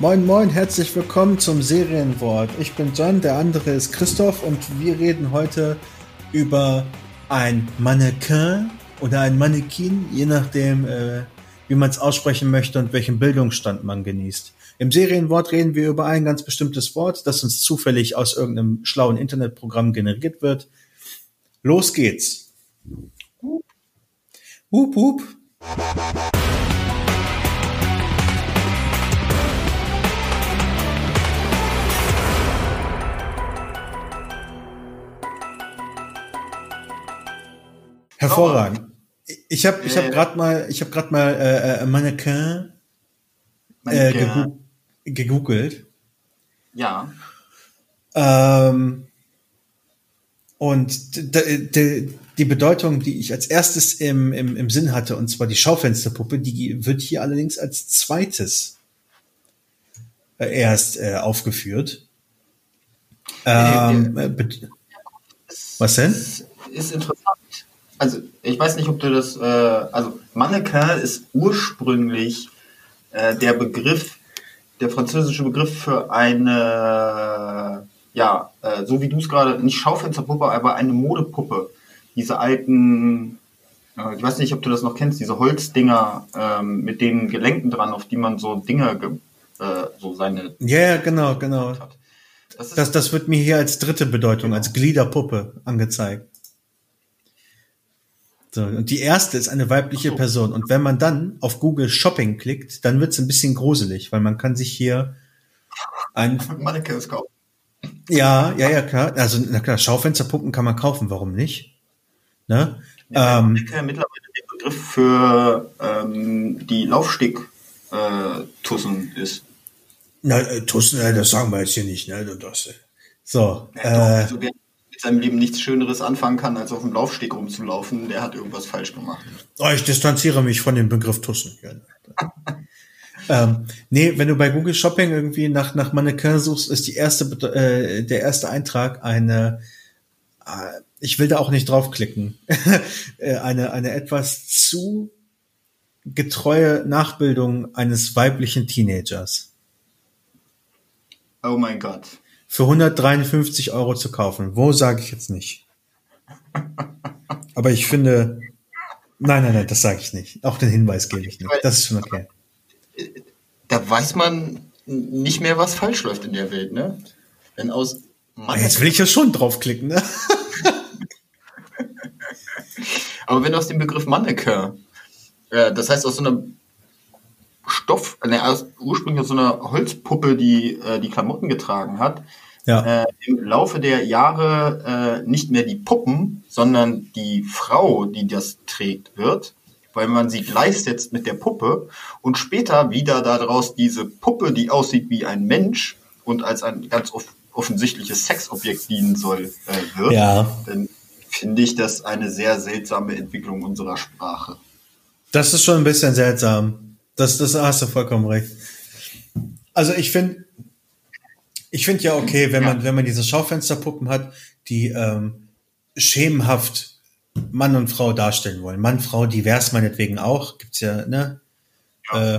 Moin, moin, herzlich willkommen zum Serienwort. Ich bin John, der andere ist Christoph und wir reden heute über ein Mannequin oder ein Mannequin, je nachdem, äh, wie man es aussprechen möchte und welchen Bildungsstand man genießt. Im Serienwort reden wir über ein ganz bestimmtes Wort, das uns zufällig aus irgendeinem schlauen Internetprogramm generiert wird. Los geht's. Hup, hup. Hervorragend. Ich habe ich hab gerade mal ich habe gerade mal äh, äh, Mannequin äh, gegoogelt Ja. ähm, und die Bedeutung, die ich als erstes im, im, im Sinn hatte, und zwar die Schaufensterpuppe, die wird hier allerdings als zweites äh, erst äh, aufgeführt. Ähm, äh, was denn? Ist interessant. Also, ich weiß nicht, ob du das, äh, also, Mannequin ist ursprünglich äh, der Begriff, der französische Begriff für eine, ja, äh, so wie du es gerade, nicht Schaufensterpuppe, aber eine Modepuppe. Diese alten, äh, ich weiß nicht, ob du das noch kennst, diese Holzdinger ähm, mit den Gelenken dran, auf die man so Dinger, ge- äh, so seine Ja, ja, genau, genau. hat. Das Das, das wird mir hier als dritte Bedeutung, als Gliederpuppe angezeigt. So, und die erste ist eine weibliche so. Person. Und wenn man dann auf Google Shopping klickt, dann wird es ein bisschen gruselig, weil man kann sich hier ein, Mannequins kaufen. ja, ja, ja, klar. Also, na klar, Schaufensterpuppen kann man kaufen, warum nicht? Ne? Ja, ähm, Mannequin mittlerweile der Begriff für ähm, die Laufsteg äh, Tussen ist. na, äh, Tussen, äh, das sagen wir jetzt hier nicht, ne? Das, äh, so, Ja, äh, doch, also wer mit seinem Leben nichts Schöneres anfangen kann, als auf dem Laufsteg rumzulaufen, der hat irgendwas falsch gemacht. Oh, ich distanziere mich von dem Begriff Tussen. Ähm, nee, wenn du bei Google Shopping irgendwie nach, nach Mannequin suchst, ist die erste, äh, der erste Eintrag eine, äh, ich will da auch nicht draufklicken, äh, eine, eine etwas zu getreue Nachbildung eines weiblichen Teenagers. Oh mein Gott. Für 153 Euro zu kaufen. Wo sage ich jetzt nicht. Aber ich finde, nein, nein, nein, das sage ich nicht. Auch den Hinweis gebe ich nicht. Das ist schon okay. Da weiß man nicht mehr, was falsch läuft in der Welt, ne? Wenn aus Ah, Jetzt will ich ja schon draufklicken, ne? Aber wenn aus dem Begriff Mannequin, äh, das heißt aus so einem Stoff, ne, ursprünglich aus so einer Holzpuppe, die äh, die Klamotten getragen hat, Ja. äh, im Laufe der Jahre äh, nicht mehr die Puppen, sondern die Frau, die das trägt, wird, weil man sie gleichsetzt mit der Puppe und später wieder daraus diese Puppe, die aussieht wie ein Mensch und als ein ganz off offensichtliches Sexobjekt dienen soll, äh, wird, Ja. dann finde ich das eine sehr seltsame Entwicklung unserer Sprache. Das ist schon ein bisschen seltsam. Das, das hast du vollkommen recht. Also ich finde, ich finde ja okay, wenn man, wenn man diese Schaufensterpuppen hat, die ähm, schemenhaft Mann und Frau darstellen wollen. Mann, Frau, divers meinetwegen auch. Gibt's ja, ne? Äh,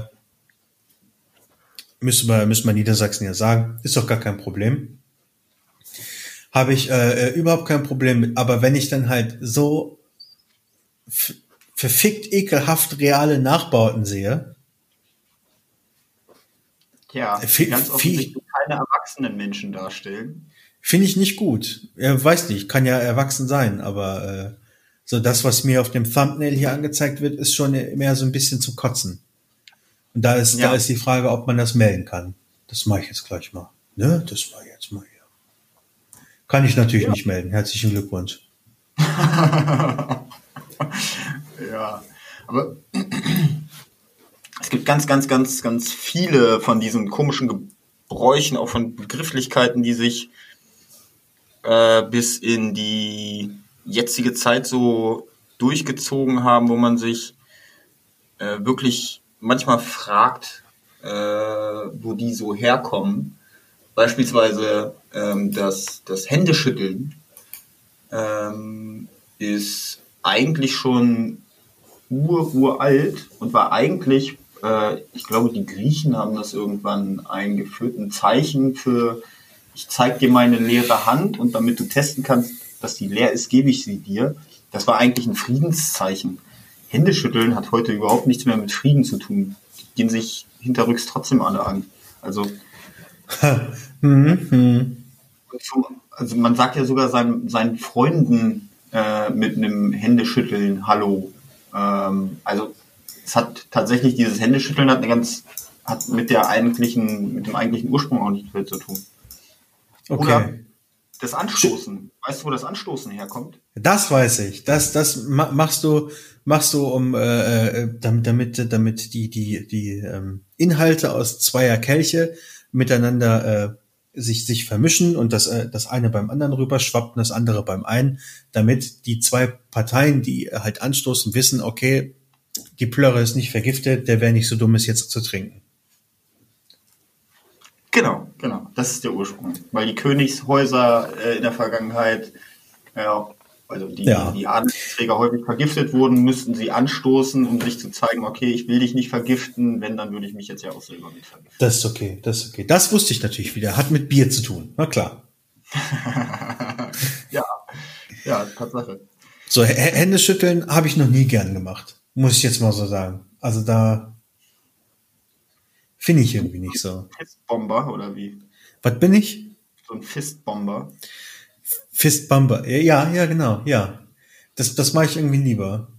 müssen wir, müssen wir Niedersachsen ja sagen. Ist doch gar kein Problem. Habe ich äh, äh, überhaupt kein Problem mit. Aber wenn ich dann halt so verfickt ekelhaft reale Nachbauten sehe, Ja, Viel- ganz viel- offensichtlich keine erwachsenen Menschen darstellen. finde ich nicht gut. Ja, weiß nicht, kann ja erwachsen sein, aber äh, so das, was mir auf dem Thumbnail hier angezeigt wird, ist schon mehr so ein bisschen zum Kotzen. Und da ist, Ja. da ist die Frage, ob man das melden kann. Das mache ich jetzt gleich mal. Ne, das war jetzt mal hier. Kann ich natürlich nicht melden. Herzlichen Glückwunsch. Ja, aber es gibt ganz, ganz, ganz, ganz viele von diesen komischen Gebräuchen, auch von Begrifflichkeiten, die sich äh, bis in die jetzige Zeit so durchgezogen haben, wo man sich äh, wirklich manchmal fragt, äh, wo die so herkommen. Beispielsweise ähm, das, das Händeschütteln ähm, ist eigentlich schon ur uralt und war eigentlich äh, ich glaube, die Griechen haben das irgendwann eingeführt, ein Zeichen für, ich zeige dir meine leere Hand und damit du testen kannst, dass die leer ist, gebe ich sie dir. Das war eigentlich ein Friedenszeichen. Händeschütteln hat heute überhaupt nichts mehr mit Frieden zu tun. Die gehen sich hinterrücks trotzdem alle an. Also, mhm. also man sagt ja sogar seinen, seinen Freunden äh, mit einem Händeschütteln Hallo. Ähm, also es hat tatsächlich dieses Händeschütteln hat eine ganz hat mit der eigentlichen mit dem eigentlichen Ursprung auch nicht viel zu tun. Okay. Oder das Anstoßen. Weißt du, wo das Anstoßen herkommt? Das weiß ich. Das, das machst du, machst du, um äh, äh, damit, damit, damit die, die, die ähm, Inhalte aus zweier Kelche miteinander äh, sich, sich vermischen und das, äh, das eine beim anderen rüberschwappt und das andere beim einen, damit die zwei Parteien, die halt anstoßen, wissen, okay, die Plörre ist nicht vergiftet, der wäre nicht so dumm, es jetzt zu trinken. Genau, genau. Das ist der Ursprung. Weil die Königshäuser äh, in der Vergangenheit, äh, also die, ja. die Adelsträger häufig vergiftet wurden, müssten sie anstoßen, um sich zu zeigen, okay, ich will dich nicht vergiften, wenn, dann würde ich mich jetzt ja auch selber mit vergiften. Das ist okay, das ist okay. Das wusste ich natürlich wieder. Hat mit Bier zu tun. Na klar. ja, ja, Tatsache. So, Hände schütteln habe ich noch nie gern gemacht. Muss ich jetzt mal so sagen. Also da Finde ich irgendwie nicht so. Fistbomber oder wie? Was bin ich? So ein Fistbomber. Fistbomber, ja, ja, genau, ja. Das, das mache ich irgendwie lieber.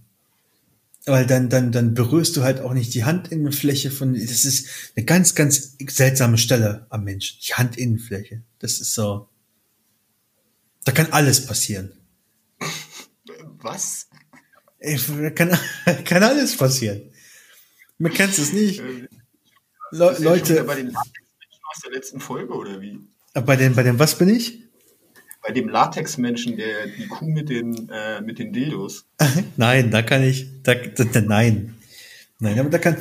Weil dann, dann, dann berührst du halt auch nicht die Handinnenfläche von, das ist eine ganz, ganz seltsame Stelle am Menschen. Die Handinnenfläche. Das ist so. Da kann alles passieren. Was? Da kann, kann alles passieren. Man kennt es nicht. Äh, Le Leute. Bei den Latex-Menschen aus der letzten Folge oder wie? Äh, bei dem, bei dem was bin ich? Bei dem Latex-Menschen, der die Kuh mit den, äh, mit den Dildos. nein, da kann ich, da, da, nein. Nein, aber da kann,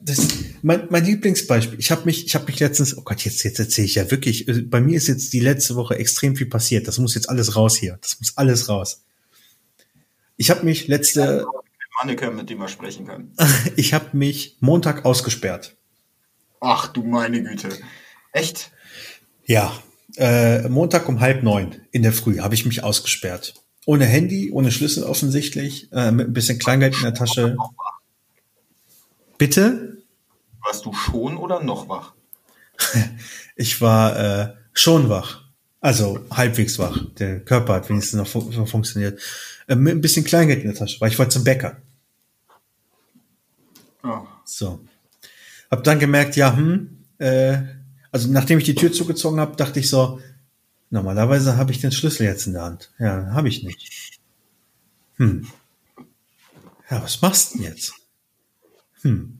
das, mein, mein Lieblingsbeispiel. Ich habe mich, ich habe mich letztens, oh Gott, jetzt, jetzt erzähle ich ja wirklich. Äh, bei mir ist jetzt die letzte Woche extrem viel passiert. Das muss jetzt alles raus hier. Das muss alles raus. Ich habe mich letzte. Manneke, mit dem man sprechen kann. ich habe mich Montag ausgesperrt. Ach du meine Güte. Echt? Ja. Äh, Montag um halb neun in der Früh habe ich mich ausgesperrt. Ohne Handy, ohne Schlüssel offensichtlich, äh, mit ein bisschen Kleingeld in der Tasche. Bitte? Warst du schon oder noch wach? ich war äh, schon wach. Also halbwegs wach. Der Körper hat wenigstens noch fu funktioniert. Äh, mit ein bisschen Kleingeld in der Tasche, weil ich war zum Bäcker. Oh. So. Hab dann gemerkt, ja, hm, äh, also nachdem ich die Tür zugezogen habe, dachte ich so, normalerweise habe ich den Schlüssel jetzt in der Hand. Ja, habe ich nicht. Hm. Ja, was machst du denn jetzt? Hm.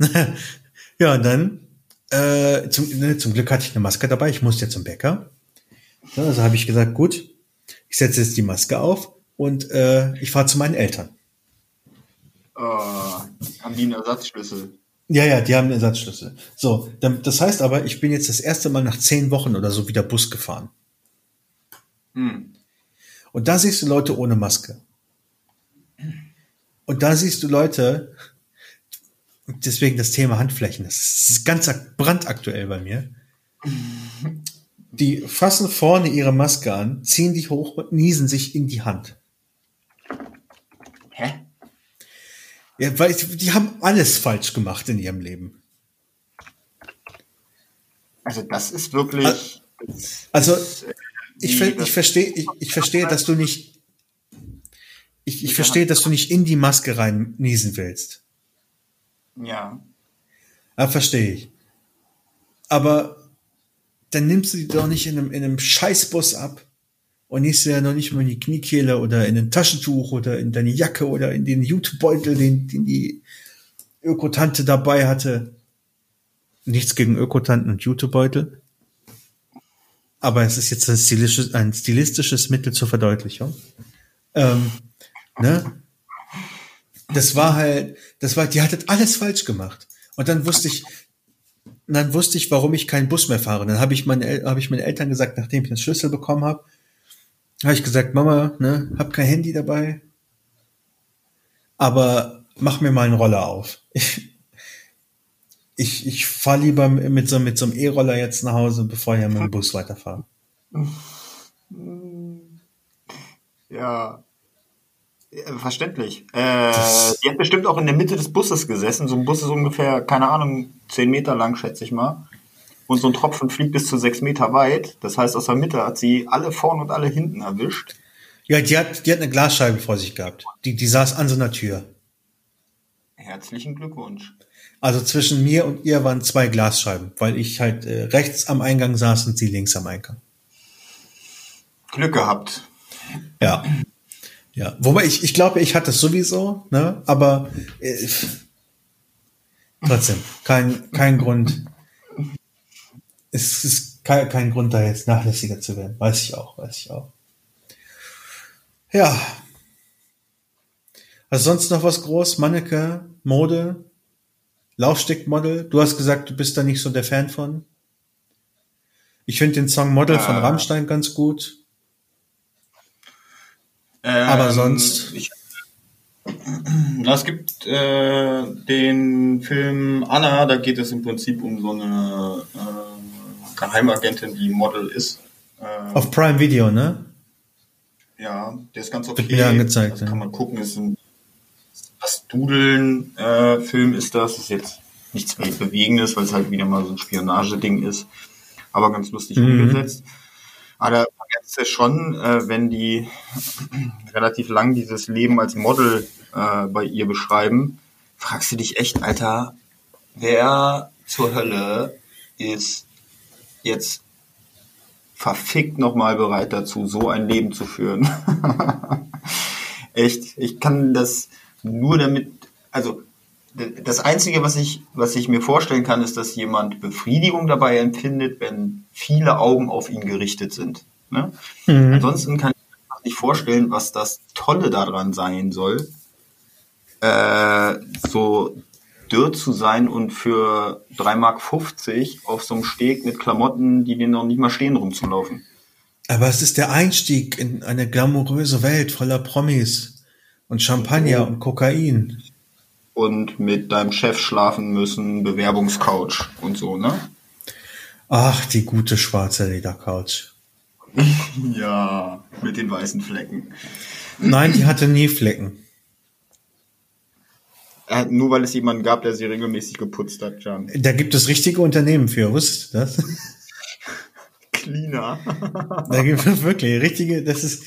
ja, und dann, äh, zum, ne, zum Glück hatte ich eine Maske dabei, ich musste ja zum Bäcker. Ja, also habe ich gesagt, gut, ich setze jetzt die Maske auf und äh, ich fahre zu meinen Eltern. Oh, haben die einen Ersatzschlüssel? Ja, ja, die haben einen Ersatzschlüssel. So, das heißt aber, ich bin jetzt das erste Mal nach zehn Wochen oder so wieder Bus gefahren. Hm. Und da siehst du Leute ohne Maske. Und da siehst du Leute, deswegen das Thema Handflächen, das ist ganz brandaktuell bei mir. Die fassen vorne ihre Maske an, ziehen die hoch und niesen sich in die Hand. Ja, weil die haben alles falsch gemacht in ihrem Leben. Also das ist wirklich. Also ich, ich verstehe, ich, ich verstehe, dass du nicht. Ich, ich verstehe, dass du nicht in die Maske rein niesen willst. Ja. Ja, verstehe ich. Aber dann nimmst du die doch nicht in einem, in einem Scheißbus ab und nimmst du ja noch nicht mal in die Kniekehle oder in ein Taschentuch oder in deine Jacke oder in den Jutebeutel, den, den die Ökotante dabei hatte. Nichts gegen Ökotanten und Jutebeutel. Aber es ist jetzt ein stilistisches, ein stilistisches Mittel zur Verdeutlichung. Ähm, ne? Das war halt, das war, die hat alles falsch gemacht. Und dann wusste ich, dann wusste ich, warum ich keinen Bus mehr fahre. Dann habe ich meine, habe ich meinen Eltern gesagt, nachdem ich den Schlüssel bekommen habe, habe ich gesagt, Mama, ne, hab kein Handy dabei, aber mach mir mal einen Roller auf. ich, ich fahre lieber mit so, mit so einem E-Roller jetzt nach Hause, bevor ich mit dem Bus weiterfahre. Ja. Verständlich. Äh, die hat bestimmt auch in der Mitte des Busses gesessen. So ein Bus ist ungefähr, keine Ahnung, zehn Meter lang, schätze ich mal. Und so ein Tropfen fliegt bis zu sechs Meter weit. Das heißt, aus der Mitte hat sie alle vorn und alle hinten erwischt. Ja, die hat, die hat eine Glasscheibe vor sich gehabt. Die, die saß an so einer Tür. Herzlichen Glückwunsch. Also zwischen mir und ihr waren zwei Glasscheiben, weil ich halt äh, rechts am Eingang saß und sie links am Eingang. Glück gehabt. Ja. Ja. Wobei ich, ich glaube, ich hatte es sowieso, ne? Aber äh, trotzdem, kein, kein Grund. Es ist kein, kein Grund, da jetzt nachlässiger zu werden. Weiß ich auch, weiß ich auch. Ja. Also sonst noch was groß? Manneke, Mode, Laufstickmodel? Du hast gesagt, du bist da nicht so der Fan von. Ich finde den Song Model äh, von Rammstein ganz gut. Ähm, Aber sonst. Ich, es gibt äh, den Film Anna, da geht es im Prinzip um so eine äh, Geheimagentin, die Model ist. Äh, Auf Prime Video, ne? Ja, der ist ganz okay. Wird mir angezeigt. Das kann man gucken, ist ein das Dudeln-Film äh, ist das. Ist jetzt nichts Bewegendes, weil es halt wieder mal so ein Spionageding ist. Aber ganz lustig mhm. umgesetzt. Aber da merkst du schon, äh, wenn die relativ lang dieses Leben als Model äh, bei ihr beschreiben, fragst du dich echt, Alter, wer zur Hölle ist jetzt verfickt nochmal bereit dazu, so ein Leben zu führen. Echt, ich kann das nur damit, also das Einzige, was ich, was ich mir vorstellen kann, ist, dass jemand Befriedigung dabei empfindet, wenn viele Augen auf ihn gerichtet sind. Ne? Mhm. Ansonsten kann ich mir nicht vorstellen, was das Tolle daran sein soll, äh, so dürr zu sein und für 3,50 Mark auf so einem Steg mit Klamotten, die den noch nicht mal stehen, rumzulaufen. Aber es ist der Einstieg in eine glamouröse Welt voller Promis und Champagner oh. und Kokain. Und mit deinem Chef schlafen müssen, Bewerbungscouch und so, ne? Ach, die gute schwarze Ledercouch. ja, mit den weißen Flecken. Nein, die hatte nie Flecken. Äh, nur weil es jemanden gab, der sie regelmäßig geputzt hat, Jan. Da gibt es richtige Unternehmen für, wusstest du das? Cleaner. da gibt es wirklich richtige, das ist,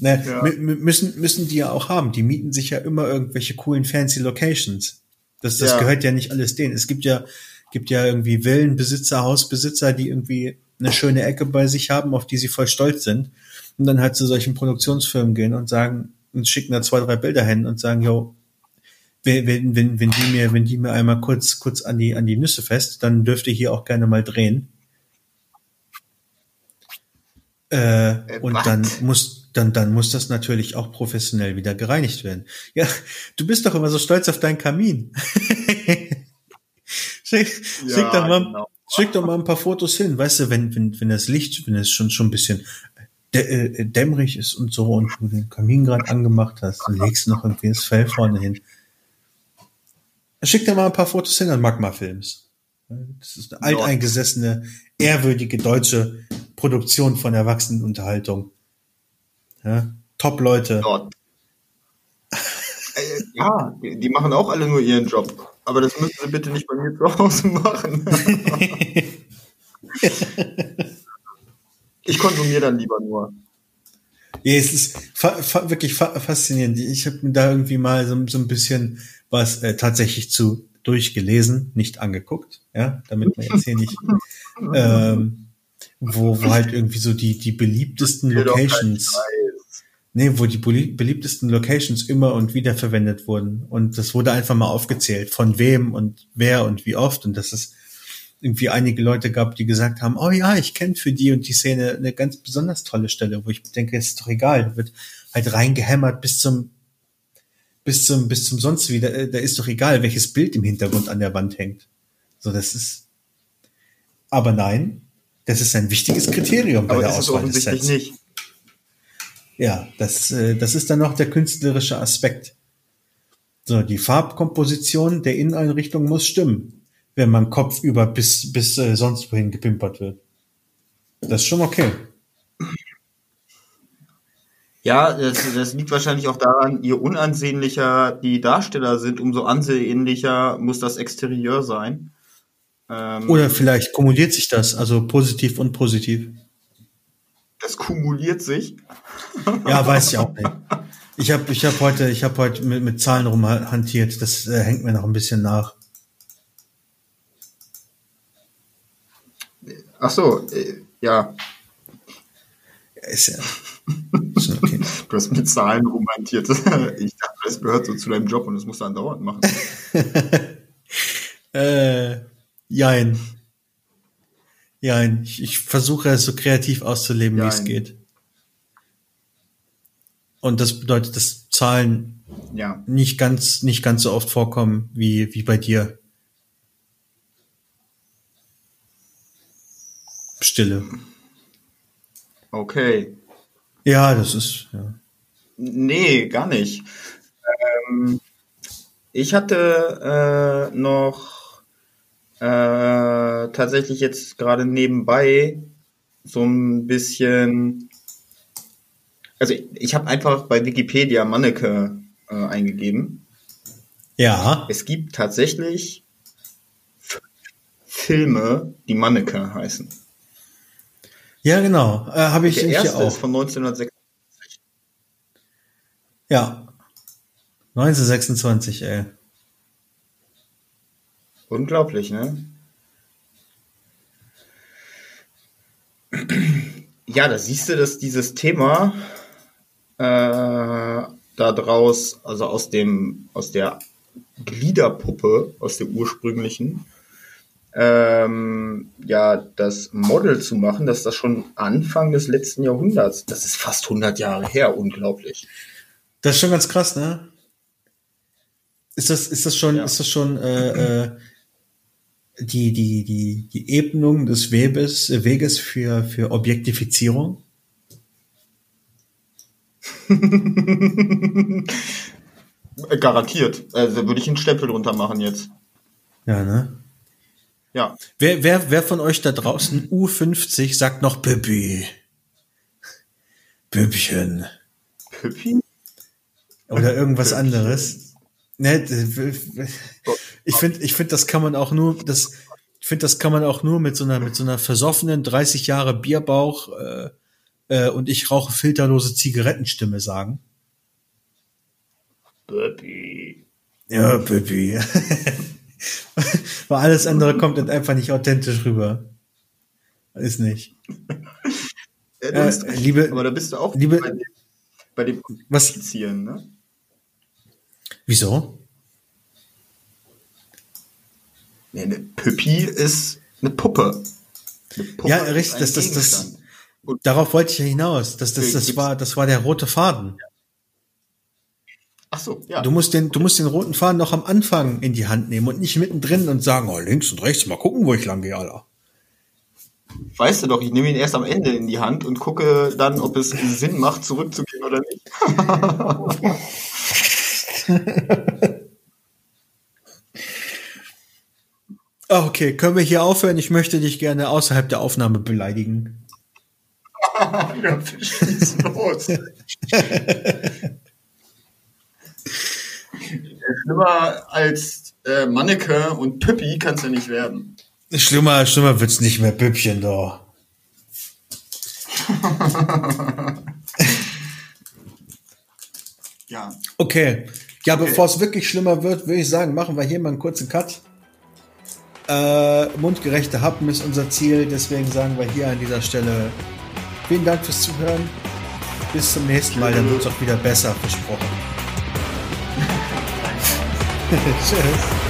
ne, ja. müssen, müssen die ja auch haben. Die mieten sich ja immer irgendwelche coolen fancy Locations. Das, das ja. gehört ja nicht alles denen. Es gibt ja, gibt ja irgendwie Villenbesitzer, Hausbesitzer, die irgendwie eine schöne Ecke bei sich haben, auf die sie voll stolz sind. Und dann halt zu solchen Produktionsfirmen gehen und sagen, und schicken da zwei, drei Bilder hin und sagen, yo, wenn, wenn, wenn die mir, wenn die mir einmal kurz, kurz an die, an die Nüsse fest, dann dürfte ich hier auch gerne mal drehen. Äh, äh, und what? dann muss, dann, dann muss das natürlich auch professionell wieder gereinigt werden. Ja, du bist doch immer so stolz auf deinen Kamin. schick, ja, schick, doch mal, genau. schick doch mal ein paar Fotos hin. Weißt du, wenn, wenn, wenn das Licht, wenn es schon, schon ein bisschen äh, dämmerig ist und so und du den Kamin gerade angemacht hast, dann legst du noch irgendwie das Fell vorne hin. Schick dir mal ein paar Fotos hin an Magma Films. Das ist eine alteingesessene, ehrwürdige deutsche Produktion von Erwachsenenunterhaltung. Ja, Top Leute. Äh, ja, die machen auch alle nur ihren Job. Aber das müssen sie bitte nicht bei mir zu Hause machen. ich konsumiere dann lieber nur. Ja, es ist fa fa wirklich fa faszinierend. Ich habe mir da irgendwie mal so, so ein bisschen was äh, tatsächlich zu durchgelesen, nicht angeguckt, ja, damit man jetzt hier nicht, ähm, wo, wo halt irgendwie so die, die beliebtesten Locations, nee, wo die beliebtesten Locations immer und wieder verwendet wurden. Und das wurde einfach mal aufgezählt, von wem und wer und wie oft. Und dass es irgendwie einige Leute gab, die gesagt haben, oh ja, ich kenne für die und die Szene eine ganz besonders tolle Stelle, wo ich denke, ist doch egal, wird halt reingehämmert bis zum bis zum, bis zum sonst wieder, äh, da ist doch egal, welches Bild im Hintergrund an der Wand hängt. So, das ist, aber nein, das ist ein wichtiges Kriterium bei aber der das Auswahl ist offensichtlich des Sets. nicht. Ja, das, äh, das ist dann noch der künstlerische Aspekt. So, die Farbkomposition der Inneneinrichtung muss stimmen. wenn man Kopf über bis, bis äh, sonst wohin gepimpert wird. Das ist schon okay. Ja, das, das liegt wahrscheinlich auch daran, je unansehnlicher die Darsteller sind, umso ansehnlicher muss das Exterieur sein. Ähm, Oder vielleicht kumuliert sich das, also positiv und positiv. Das kumuliert sich? Ja, weiß ich auch nicht. Ich habe ich hab heute, ich hab heute mit, mit Zahlen rumhantiert. Das äh, hängt mir noch ein bisschen nach. Ach so, äh, ja. Ist ja. Okay. du hast mit Zahlen rumhantiert. Ich dachte, das gehört so zu deinem Job und das musst du andauernd machen. äh, jein. Jein. Ich, ich versuche es so kreativ auszuleben, wie es geht. Und das bedeutet, dass Zahlen ja. nicht ganz, nicht ganz so oft vorkommen wie, wie bei dir. Stille. Okay. Ja, das ist, ja. Nee, gar nicht. Ähm, ich hatte äh, noch äh, tatsächlich jetzt gerade nebenbei so ein bisschen. Also ich, ich habe einfach bei Wikipedia Manneke äh, eingegeben. Ja. Es gibt tatsächlich Filme, die Manneke heißen. Ja, genau. Äh, Habe ich Der erste auch. ist von 1966. Ja. 1926, ey. Unglaublich, ne? Ja, da siehst du, dass dieses Thema äh, da draus, also aus dem, aus der Gliederpuppe, aus der ursprünglichen, ähm, ja, das Model zu machen, dass das schon Anfang des letzten Jahrhunderts, das ist fast 100 Jahre her, unglaublich. Das ist schon ganz krass, ne? Ist das, ist das schon, ja. ist das schon äh, äh, die, die, die, die Ebnung des Webes, Weges für, für Objektifizierung? Garantiert. Also würde ich einen Stempel drunter machen jetzt. Ja, ne? Ja. Wer, wer, wer von euch da draußen U50 sagt noch Püppi? Püppchen. Püppi? Oder irgendwas Püppchen. anderes. Ne, ich finde, ich finde, das kann man auch nur, das, ich finde, das kann man auch nur mit so einer, mit so einer versoffenen 30 Jahre Bierbauch äh, äh, und ich rauche filterlose Zigarettenstimme sagen. Püppi. Ja, Püppi. Weil alles andere kommt dann einfach nicht authentisch rüber. Ist nicht. Ja, äh, liebe, aber da bist du auch liebe, bei, dem, bei dem was, ne? Wieso? Nee, eine Püppi ist eine Puppe. Eine Puppe ja, richtig, das, das, das, darauf wollte ich ja hinaus. Das, das, das, war, das war der rote Faden. Ja. Ach so, ja. Du musst den, du musst den roten Faden noch am Anfang in die Hand nehmen und nicht mittendrin und sagen, oh, links und rechts, mal gucken, wo ich lang gehe, Alter. Weißt du doch, ich nehme ihn erst am Ende in die Hand und gucke dann, ob es Sinn macht, zurückzugehen oder nicht. Ah, okay, können wir hier aufhören? Ich möchte dich gerne außerhalb der Aufnahme beleidigen. ja, los. Schlimmer als äh, Manneke und Püppi kann es ja nicht werden. Schlimmer, schlimmer wird's nicht mehr, Püppchen da. ja. Okay. Ja, okay. bevor es wirklich schlimmer wird, würde ich sagen, machen wir hier mal einen kurzen Cut. Äh, mundgerechte Happen ist unser Ziel, deswegen sagen wir hier an dieser Stelle vielen Dank fürs Zuhören. Bis zum nächsten Mal, dann wird es auch wieder besser, versprochen. Cheers.